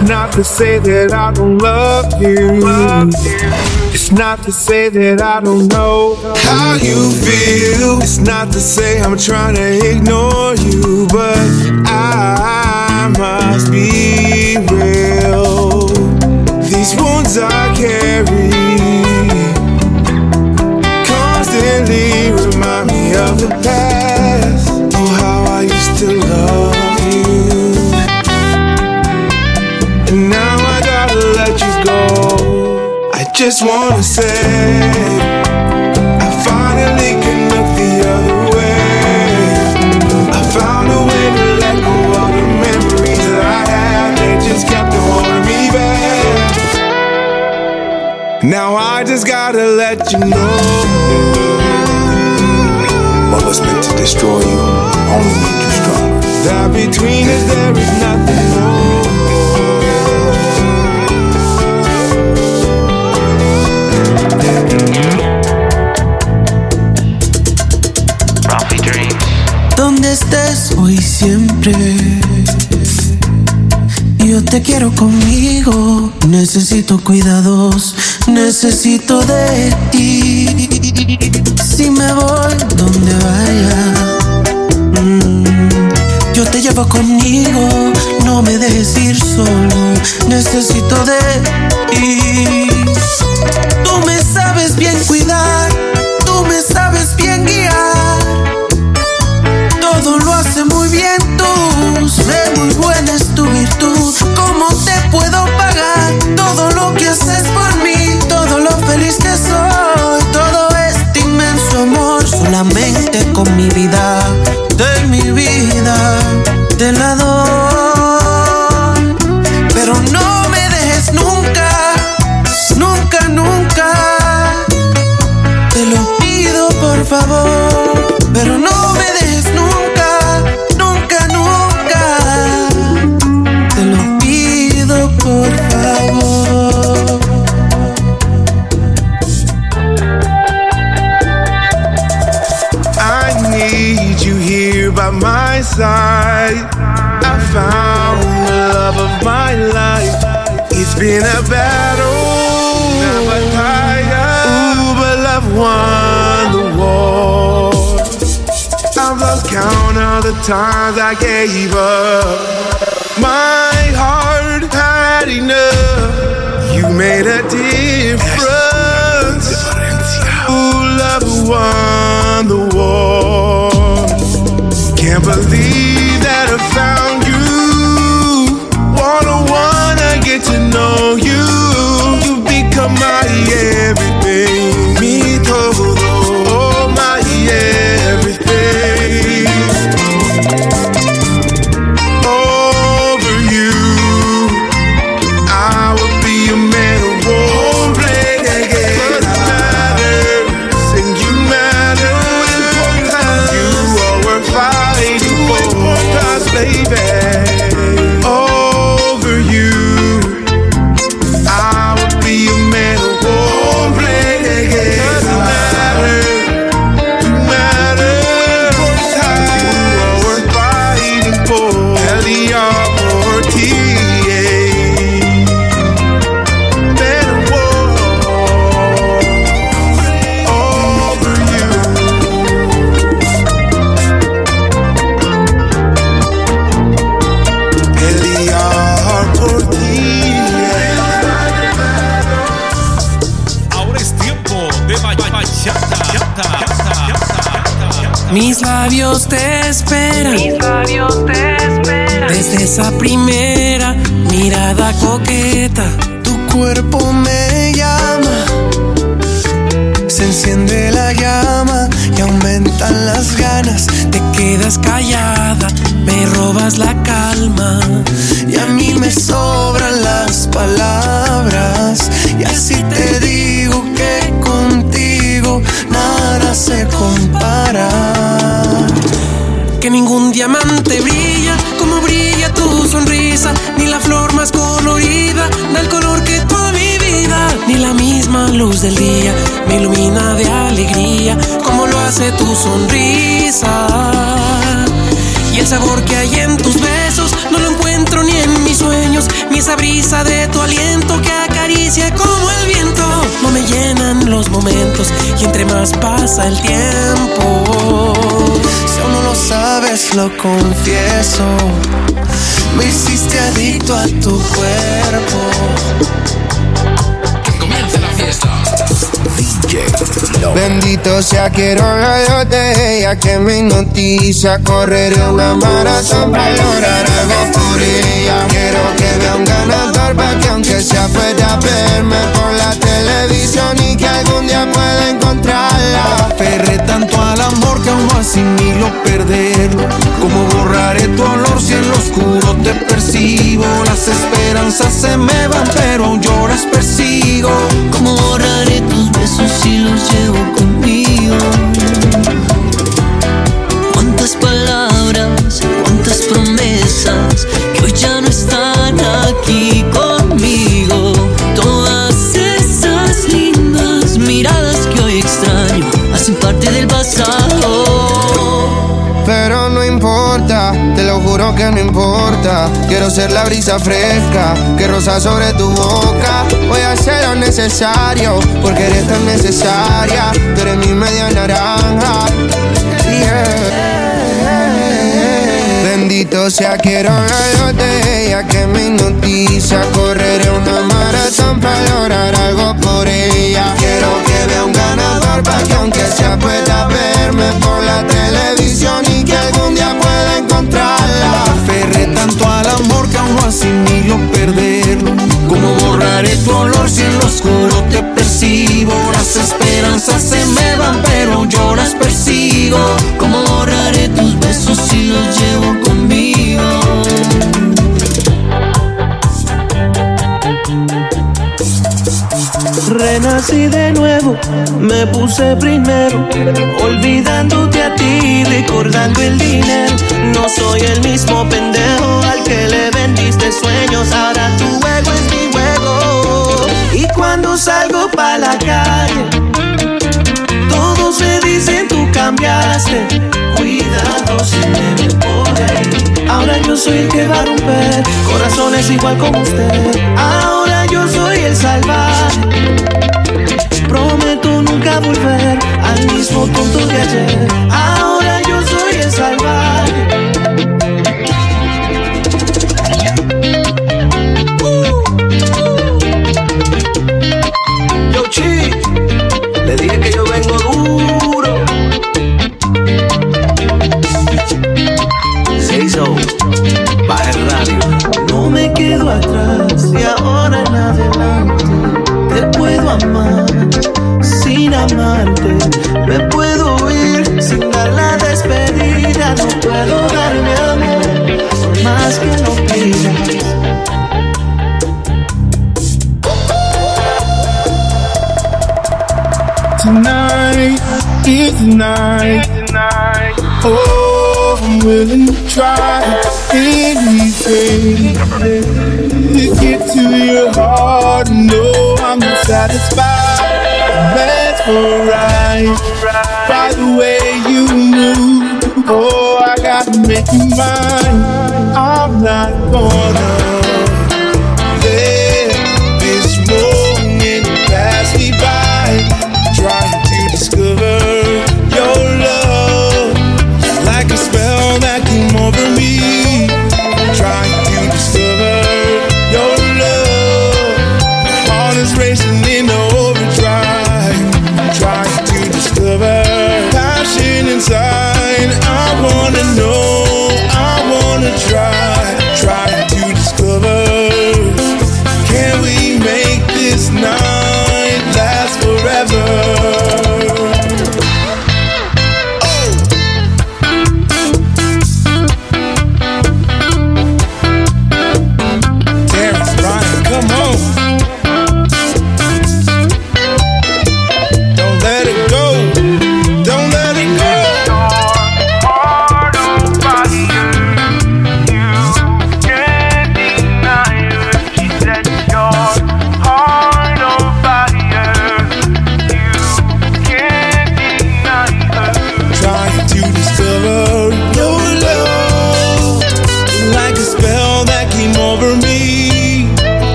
It's not to say that I don't love you. It's not to say that I don't know how you feel. It's not to say I'm trying to ignore you, but I must be real. These wounds I carry holding me back. Now I just gotta let you know. What was meant to destroy you only made you stronger. That between us there is nothing more. Quiero conmigo. Necesito cuidados. Necesito de ti. Si me voy donde vaya. mm, Yo te llevo conmigo. No me dejes ir solo. Necesito de ti. Tú me sabes bien cuidar. Favor, pero no me dejes nunca, nunca, nunca. Te lo pido por favor. I need you here by my side. I found the love of my life. It's been a battle, of the times I gave up. My heart had enough. You made a difference. Ooh, love won the war. Can't believe that I found you. Wanna wanna get to know you. You become my everything. Desde esa primera mirada coqueta, tu cuerpo me llama. Se enciende la llama y aumentan las ganas. Te quedas callada, me robas la calma. Y a mí me sobran las palabras. Y así te digo que contigo nada se compara. Que ningún diamante brilla como brilla tu sonrisa, ni la flor más colorida da el color que toda mi vida, ni la misma luz del día me ilumina de alegría como lo hace tu sonrisa. Y el sabor que hay en tus besos encuentro ni brisa de tu aliento que acaricia como el viento. No me llenan los momentos y entre más pasa el tiempo. Si aún no lo sabes, lo confieso. Me hiciste adicto a tu cuerpo. Bendito sea, quiero la de ella que me hipnotiza. Correré una maratón para lograr algo por ella. Quiero que vea un ganador para que aunque sea pueda verme por la televisión y que algún día pueda encontrarla. Aferré tanto al que no importa. Quiero ser la brisa fresca que rosa sobre tu boca. Voy a hacer lo necesario porque eres tan necesaria. Tú eres mi media naranja. Bendito sea, quiero la de ella que me hipnotiza. Correré una maratón para lograr algo por ella. Quiero que vea un ganador para que aunque sea pueda verme por la televisión perderlo. Como borraré tu olor si en lo oscuro te percibo. Las esperanzas se me van, pero yo las persigo. Como borraré tus besos si los llevo conmigo. Renací de nuevo, me puse primero, olvidándote a ti, recordando el dinero. No soy el mismo pendejo al que le vendiste sueños, ahora tu juego es mi juego. Y cuando salgo pa' la calle, todos me dicen tú cambiaste. Cuidado si me ahí. Ahora yo soy el que va a romper corazones igual como usted. Ahora yo soy el salvaje. Prometo nunca volver al mismo tonto de ayer. Ahora yo soy el salvaje. Yo chi, le dije que yo vengo. Se No quedo atrás y ahora en adelante te puedo amar sin amarte. Me puedo ir sin dar la despedida. No puedo darme amor por más que lo pidas. Tonight is the night. Oh, I'm willing to try anything to get to your heart. No, I'm not satisfied. That's alright. By the way you move, oh, I gotta make you mine. I'm not gonna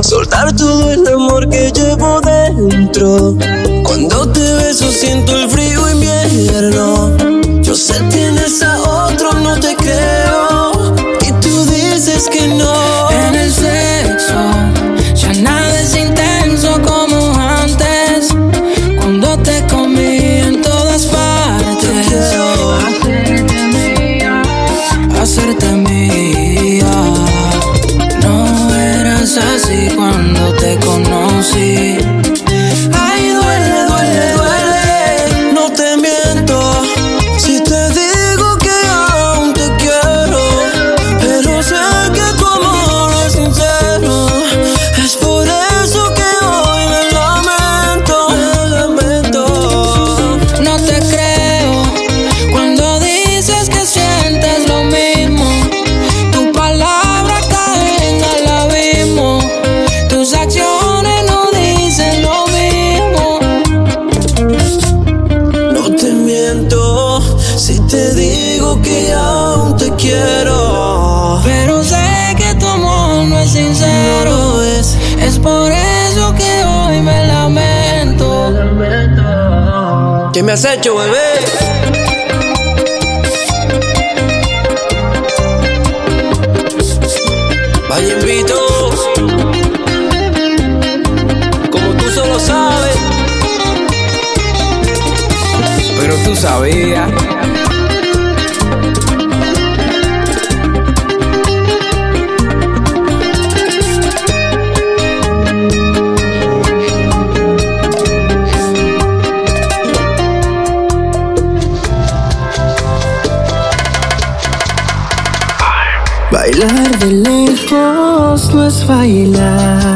soltar todo el amor que llevo dentro. Cuando te beso siento el frío invierno. Yo sé tienes a otro, no te creo. Y tú dices que no. En el sexo. Te digo que aún te quiero. Pero sé que tu amor no es sincero. Es. es por eso que hoy me lamento. Me lamento. ¿Qué me has hecho, bebé? L'arde lejos no es bailar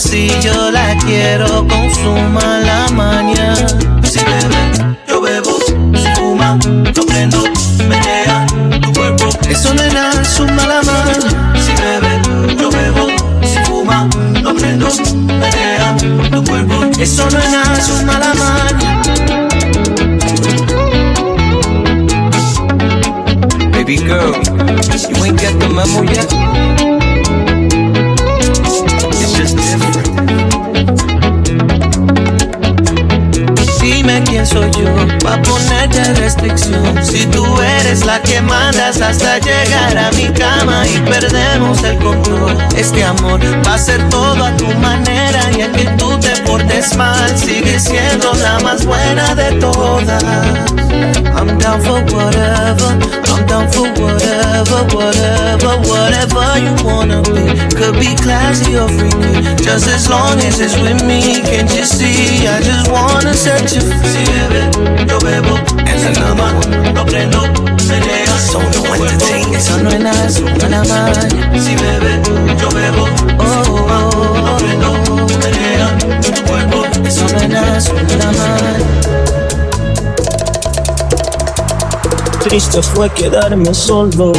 así yo la quiero con su mala maña. Si bebe, yo bebo. Si fuma, yo prendo. Menea tu cuerpo. Eso no es nada, su mala maña. Si bebe, yo bebo. Si fuma, no prendo. Menea tu cuerpo. Eso no es nada, su mala maña. Baby girl, you ain't got the memo yet. sweet. Quién soy yo pa' ponerte restricción. Si tú eres la que mandas hasta llegar a mi cama y perdemos el control. Este amor va a ser todo a tu manera y el que tú te portes mal sigue siendo la más buena de todas. I'm down for whatever, I'm down for whatever, whatever, whatever you wanna be. Could be classy or freaky, just as long as it's with me. Can't you see? I just wanna set you free. Si bebe, yo bebo, en la cama, no prendo, menea, son no entertain. Eso no es nada, es una maña. Si bebe, yo bebo, oh, oh, oh, no prendo, menea, tu cuerpo. Eso no es nada, es una maña. Triste fue quedarme solo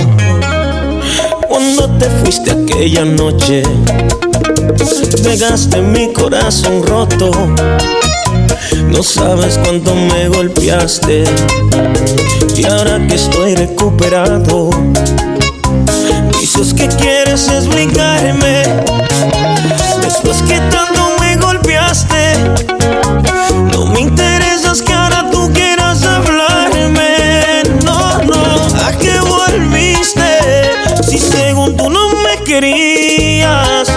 cuando te fuiste aquella noche. Pegaste mi corazón roto. No sabes cuánto me golpeaste. Y ahora que estoy recuperado, dices que quieres explicarme. Después que tanto me golpeaste, no me interesas que ahora tú quieras hablarme. No, no, ¿a qué volviste? Si según tú no me querías,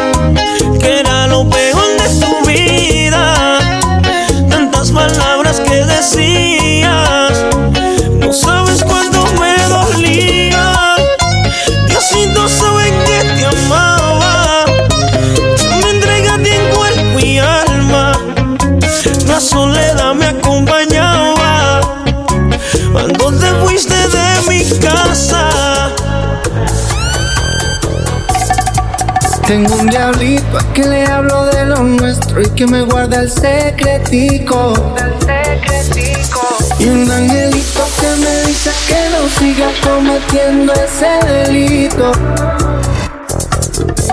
palabras Tengo un diablito a que le hablo de lo nuestro y que me guarda el secretico. Y un angelito que me dice que no siga cometiendo ese delito.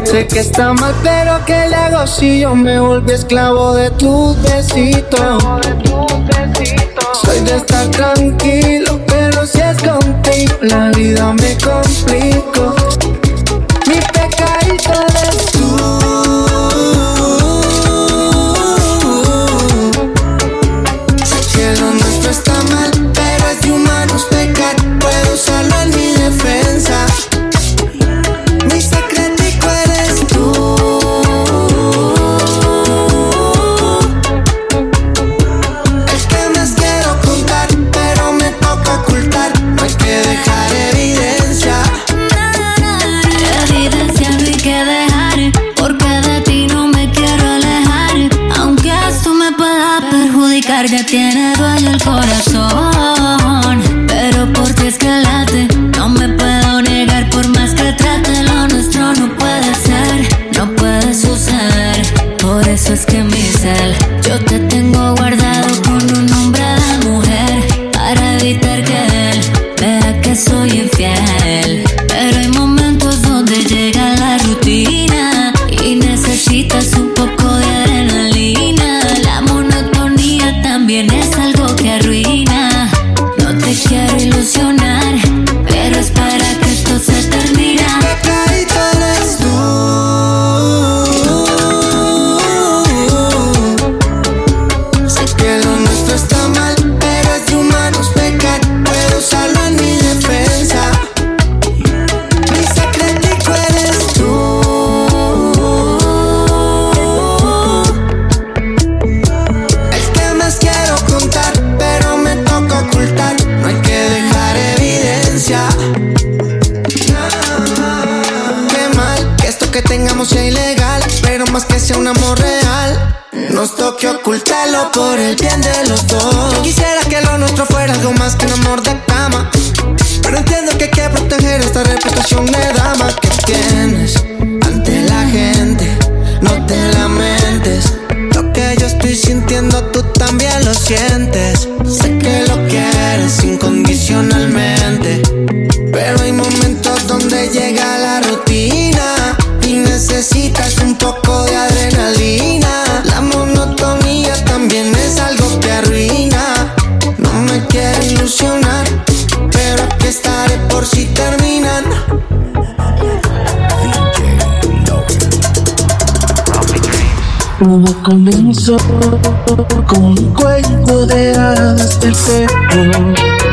Sé que está mal, pero ¿qué le hago si yo me volví esclavo de tus besitos? Soy de estar tranquilo, pero si es contigo, la vida me complico. sol con un de hadas del cerro.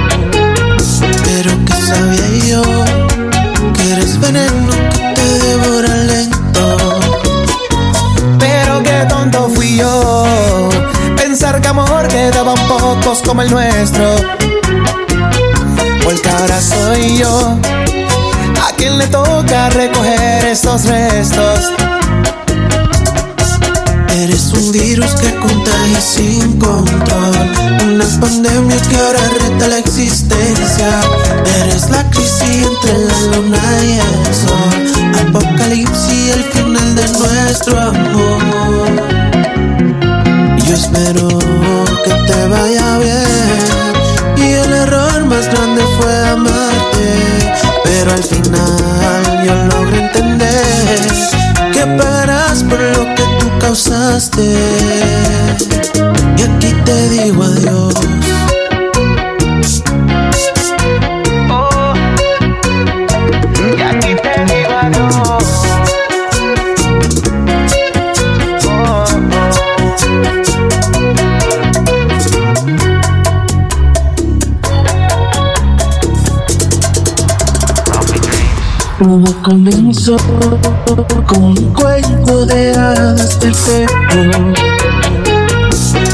con un cuello de hadas del.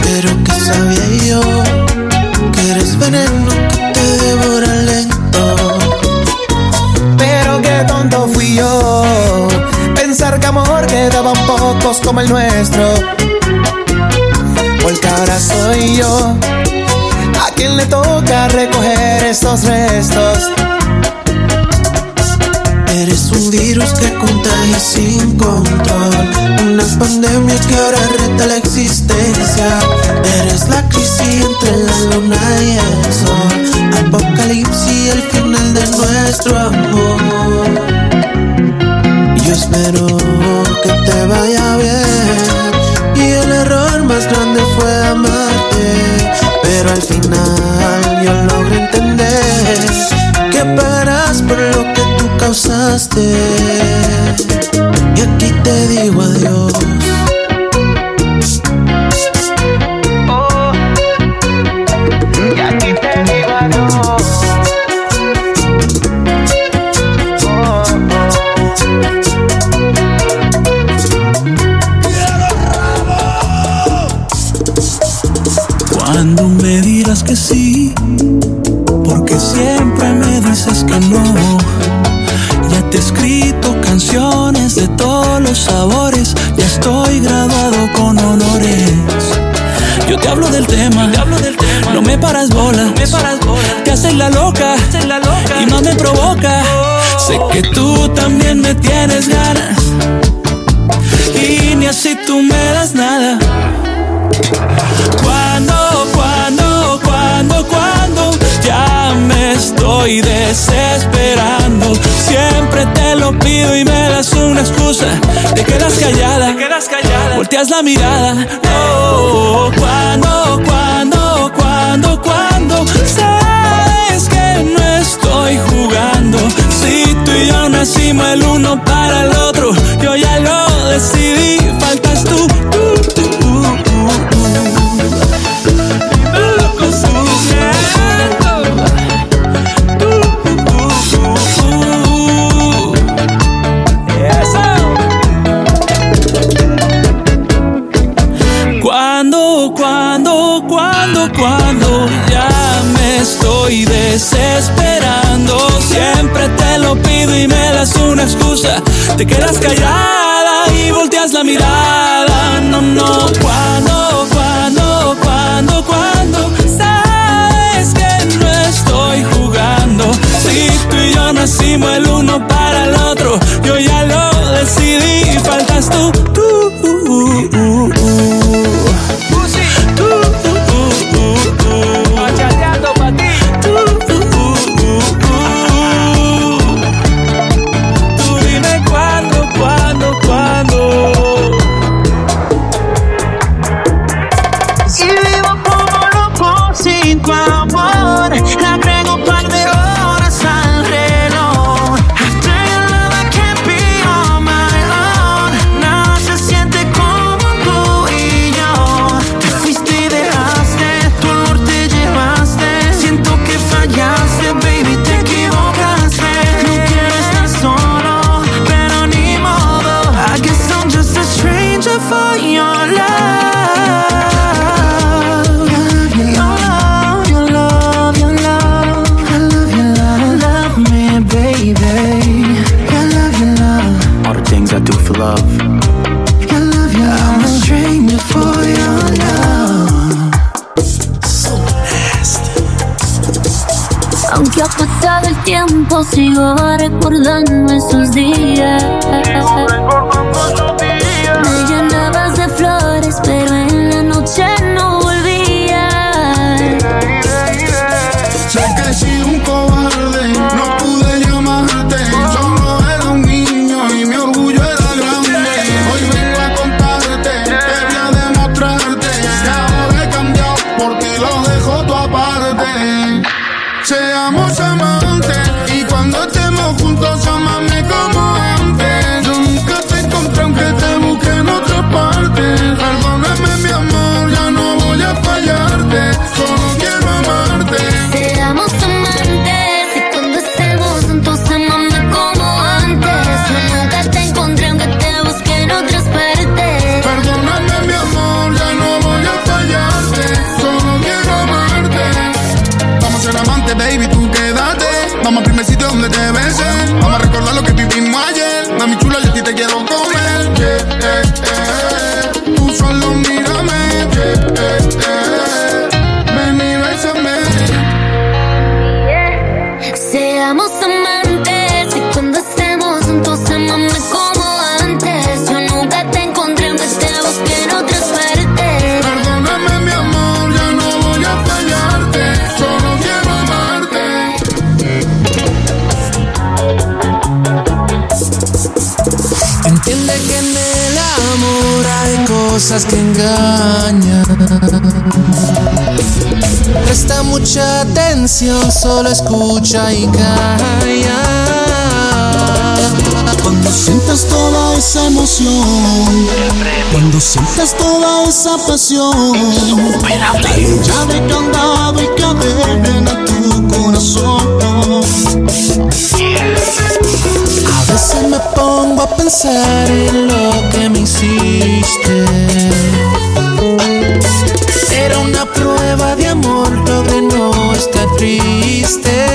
Pero que sabía yo que eres veneno que te devora lento. Pero qué tonto fui yo pensar que amor quedaban pocos como el nuestro. los sabores, ya estoy graduado con honores. Yo te hablo del tema, te hablo del tema. no me paras bola. Te, haces la loca, y más me provoca. Oh. Sé que tú también me tienes ganas y ni así tú me das nada. estoy desesperando. Siempre te lo pido y me das una excusa. Te quedas callada, te quedas callada. Volteas la mirada. No, cuando, cuando, cuando, cuando. Sabes que no estoy jugando. Si tú y yo nacimos el uno para el otro, yo ya lo decidí. Faltas tú. tú, tú, tú. estoy desesperando. Siempre te lo pido y me das una excusa. Te quedas callada y volteas la mirada. No, no, cuando, cuando, cuando, cuando. Sabes que no estoy jugando. Si tú y yo nacimos el uno para el otro, yo ya lo decidí y faltas tú. Yoluna Hay cosas que engañan. Presta mucha atención, solo escucha y calla. Cuando sientas toda esa emoción, cuando sientas toda esa pasión, dale llave, candado y cadena a tu corazón veces me pongo a pensar en lo que me hiciste. Era una prueba de amor, logré no estar triste.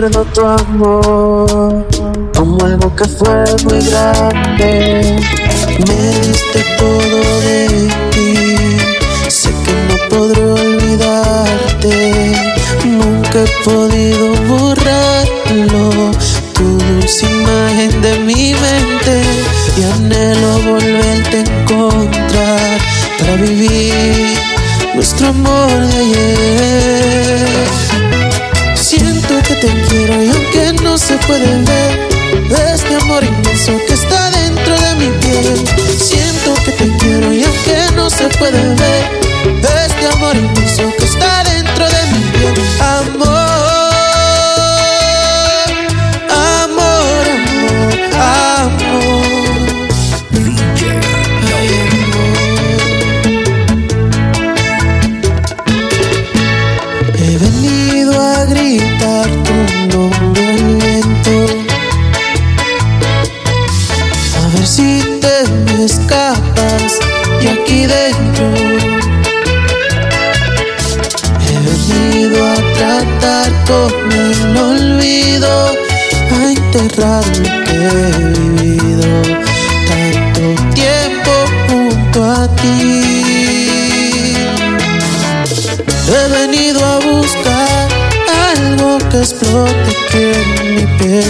recuerdo tu amor como algo que fue muy grande. Me diste todo de ti, sé que no podré olvidarte, nunca he podido borrarlo. Tu dulce imagen de mi mente y anhelo volverte a encontrar para vivir nuestro amor de ayer. Te quiero y aunque no se puede ver este amor inmenso que está dentro de mi piel. Siento que te quiero y aunque no se puede ver este amor inmenso que está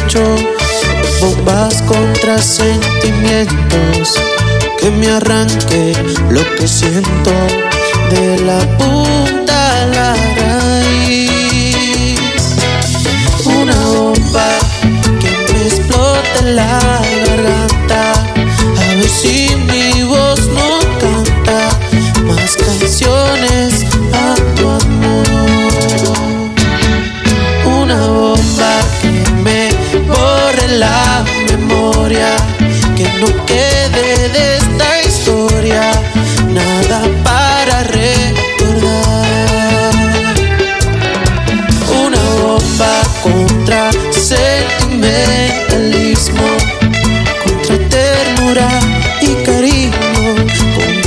pecho. Bombas contra sentimientos que me arranque lo que siento de la punta a la.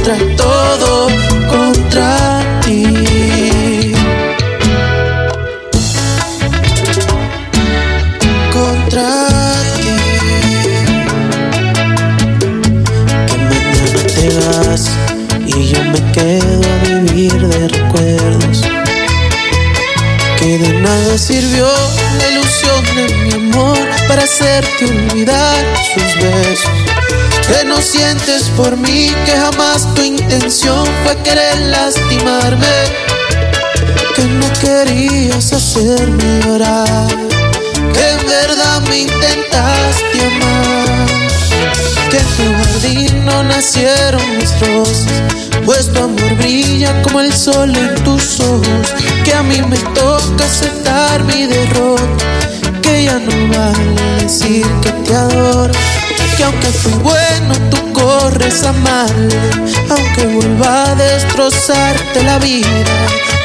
Contra fue lastimarme. Que no querías hacerme llorar, que en verdad me intentaste amar. Que en tu jardín no nacieron mis rosas, pues tu amor brilla como el sol en tus ojos. Que a mí me toca aceptar mi derrota, que ya no vale decir que te adoro. Que aunque fui bueno, tú corres a mal, aunque vuelva a destrozarte la vida,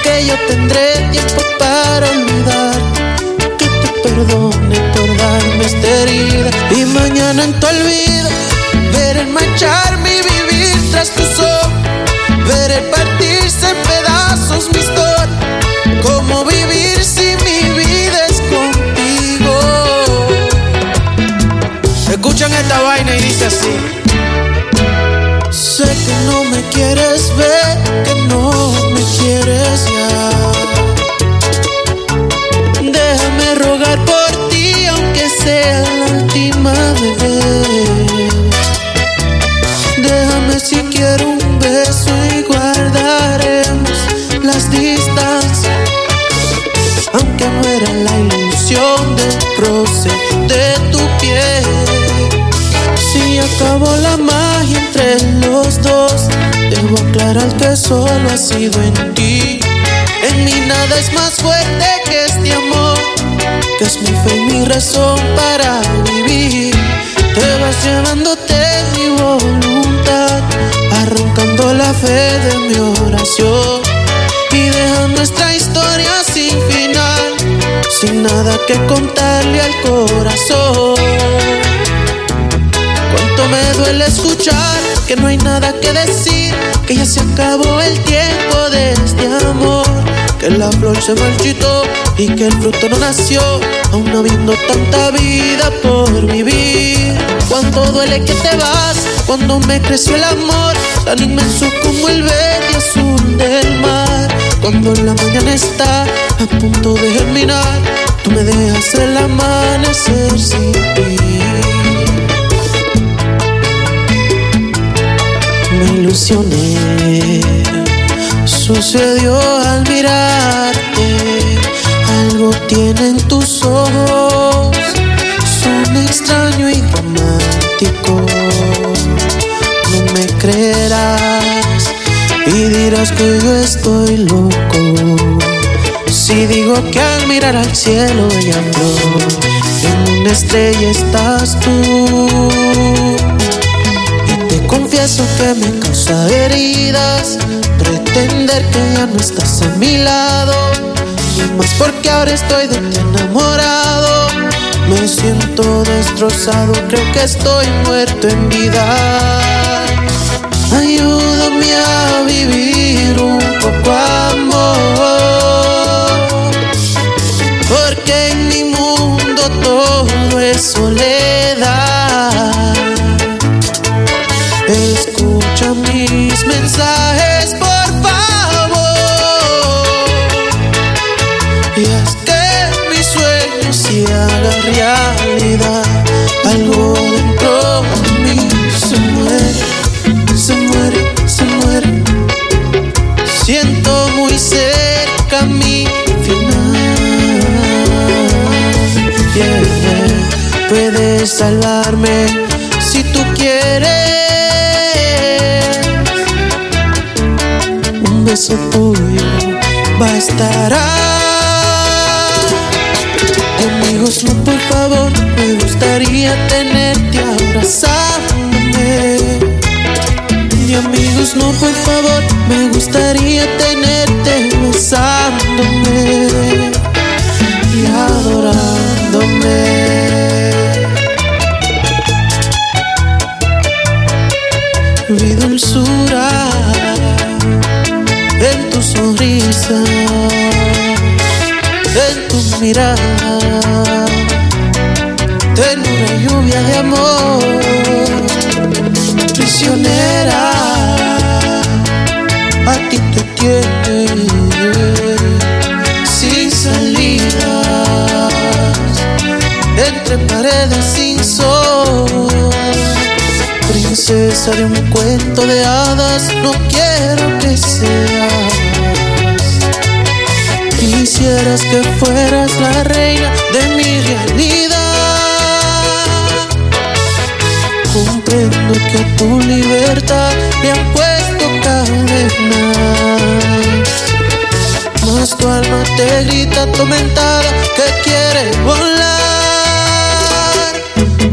que yo tendré tiempo para olvidar. Que te perdone por darme esta herida. Y mañana en tu olvido ver el mancharme y vivir tras tus ojos ver el partirse en pedazos mi historia. Cómo vivir si escuchan esta vaina y dice así sé que no me quieres ver que no me quieres ya Déjame rogar por ti, aunque sea la última vez. Debo aclarar que solo ha sido en ti. En mí nada es más fuerte que este amor, que es mi fe y mi razón para vivir. Te vas llevándote mi voluntad, arrancando la fe de mi oración y deja nuestra historia sin final, sin nada que contarle al corazón. Cuánto me duele escuchar que no hay nada que decir, que ya se acabó el tiempo de este amor, que la flor se marchitó y que el fruto no nació, aún habiendo tanta vida por vivir. Cuando duele que te vas, cuando me creció el amor, tan inmenso como el verde azul del mar. Cuando la mañana está a punto de germinar, tú me dejas el amanecer sin ti. Me ilusioné, sucedió al mirarte. Algo tienen tus ojos, son extraño y romántico. No me creerás y dirás que yo estoy loco. Si digo que al mirar al cielo ella flor, en una estrella estás tú. Confieso que me causa heridas pretender que ya no estás a mi lado. Y más porque ahora estoy de ti enamorado. Me siento destrozado, creo que estoy muerto en vida. Ayúdame a vivir un poco Salvarme si tú quieres. Un beso tuyo bastará. Amigos, no, por favor, me gustaría tenerte abrazándome. Y amigos, no, por favor, me gustaría tenerte Dulzura en tu sonrisa, en tu mirada, tenura lluvia de amor, prisionera, a ti te tiene sin salidas, entre paredes sin Princesa de un cuento de hadas, no quiero que seas. Quisieras que fueras la reina de mi realidad. Comprendo que tu libertad le han puesto cadenas. Mas tu alma te grita atormentada que quiere volar.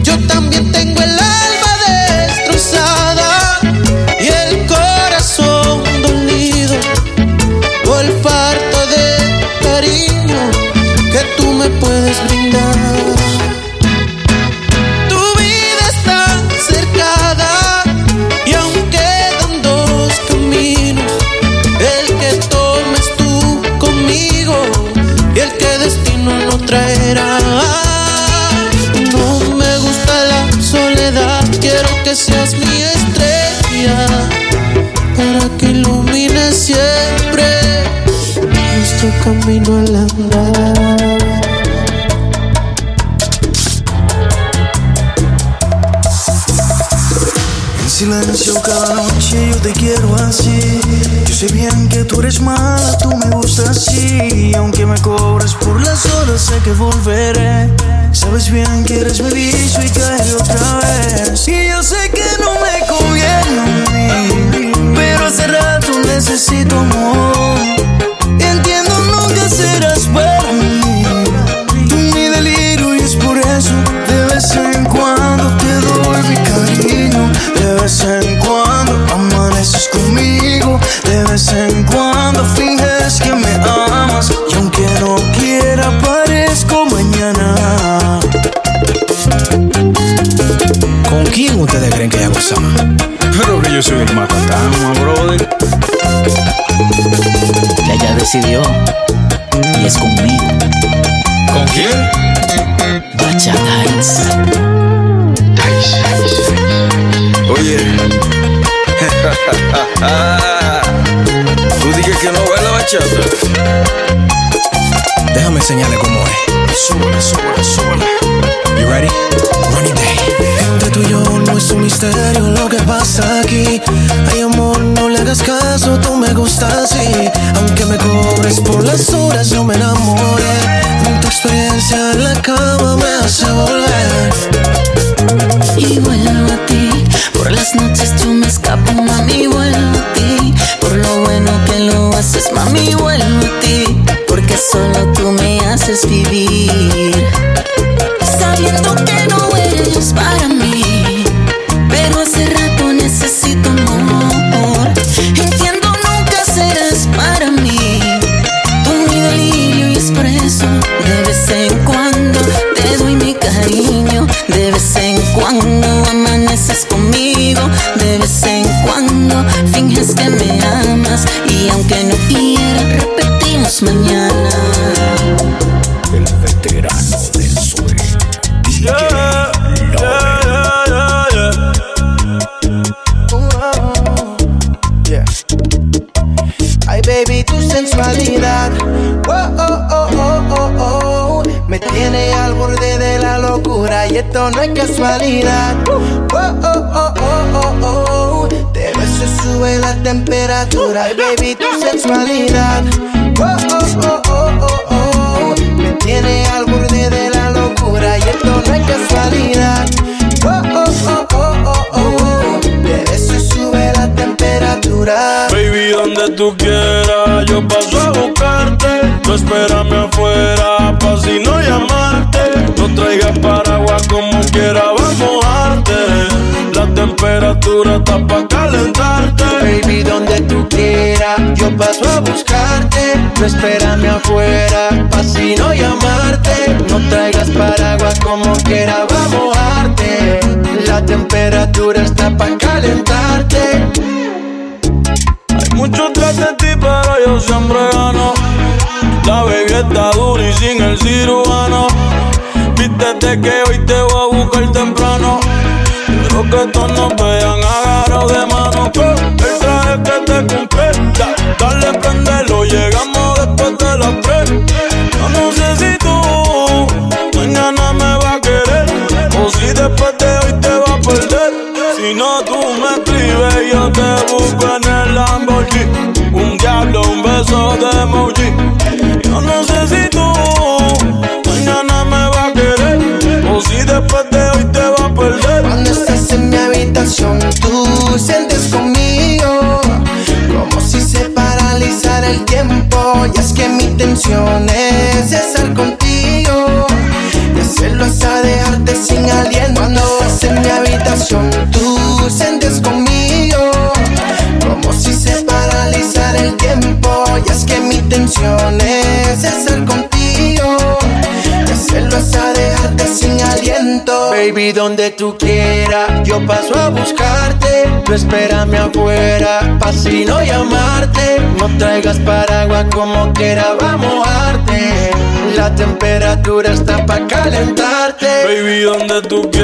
Yo también tengo el alma camino al andar. En silencio cada noche yo te quiero así. Yo sé bien que tú eres mala, tú me gustas así. Aunque me cobres por las horas, sé que volveré. Sabes bien que eres mi vicio y caeré otra vez. Y yo sé que no me conviene a mí, pero hace rato necesito amor. no longer serás Déjame enseñarle cómo es. Súbela, súbela, súbela. You ready? Running day. Entre tú y yo no es un misterio lo que pasa aquí. Ay, amor, no le hagas caso, tú me gustas así. Aunque me cobres por las horas, yo me enamoré. Tu experiencia en la cama me hace volver. Y vuelvo a ti, por las noches yo me escapo, mami, vuelvo mami, vuelvo a ti. Porque solo tú me haces vivir. Y no es casualidad. Oh, oh, oh, oh, oh, oh. Te beso y sube la temperatura. Ay, baby, tu sensualidad. Oh, oh, oh, oh, oh, oh. Me tiene al borde de la locura y esto no es casualidad. Oh, oh, oh, oh, oh, oh. Te beso y sube la temperatura. Baby, donde tú quieras, yo paso a buscarte. Tú espérame afuera, pa' si no llamarte. No traigas paraguas temperatura está pa' calentarte. Baby, donde tú quieras, yo paso a buscarte. Tú espérame afuera, pa' si no llamarte. No traigas paraguas como quiera, vamos a mojarte. La temperatura está pa' calentarte. Hay mucho tras de ti, pero yo siempre gano. La baby está dura y sin el cirujano. Vístete que hoy te voy a buscar temprano. Que todos nos vean agarrados de mano. El traje que te compré, da- dale, prendelo. Llegamos después de las tres. Yo no sé si tú mañana me vas a querer. O si después de hoy te vas a perder. Si no, tú mi intención es estar contigo y hacerlo hasta dejarte sin aliento. Cuando estás en mi habitación, tú sientes conmigo como si se paralizara el tiempo. Y es que mi intención es estar contigo y hacerlo hasta Baby, donde tú quieras, yo paso a buscarte. Tú espérame afuera, pa' si no llamarte. No traigas paraguas como quiera, vamos a mojarte. La temperatura está pa' calentarte. Baby, donde tú quieras,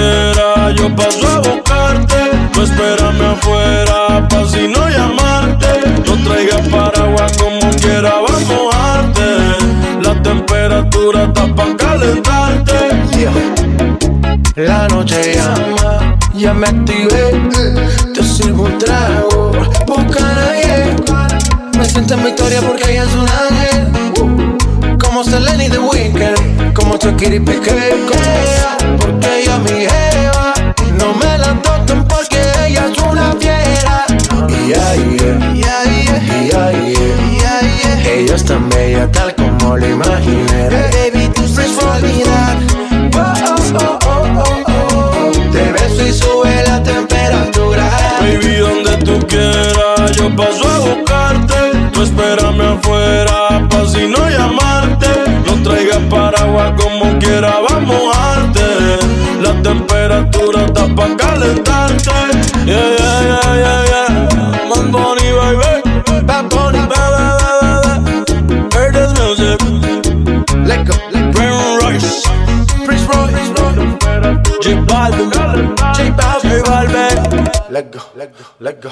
Let go,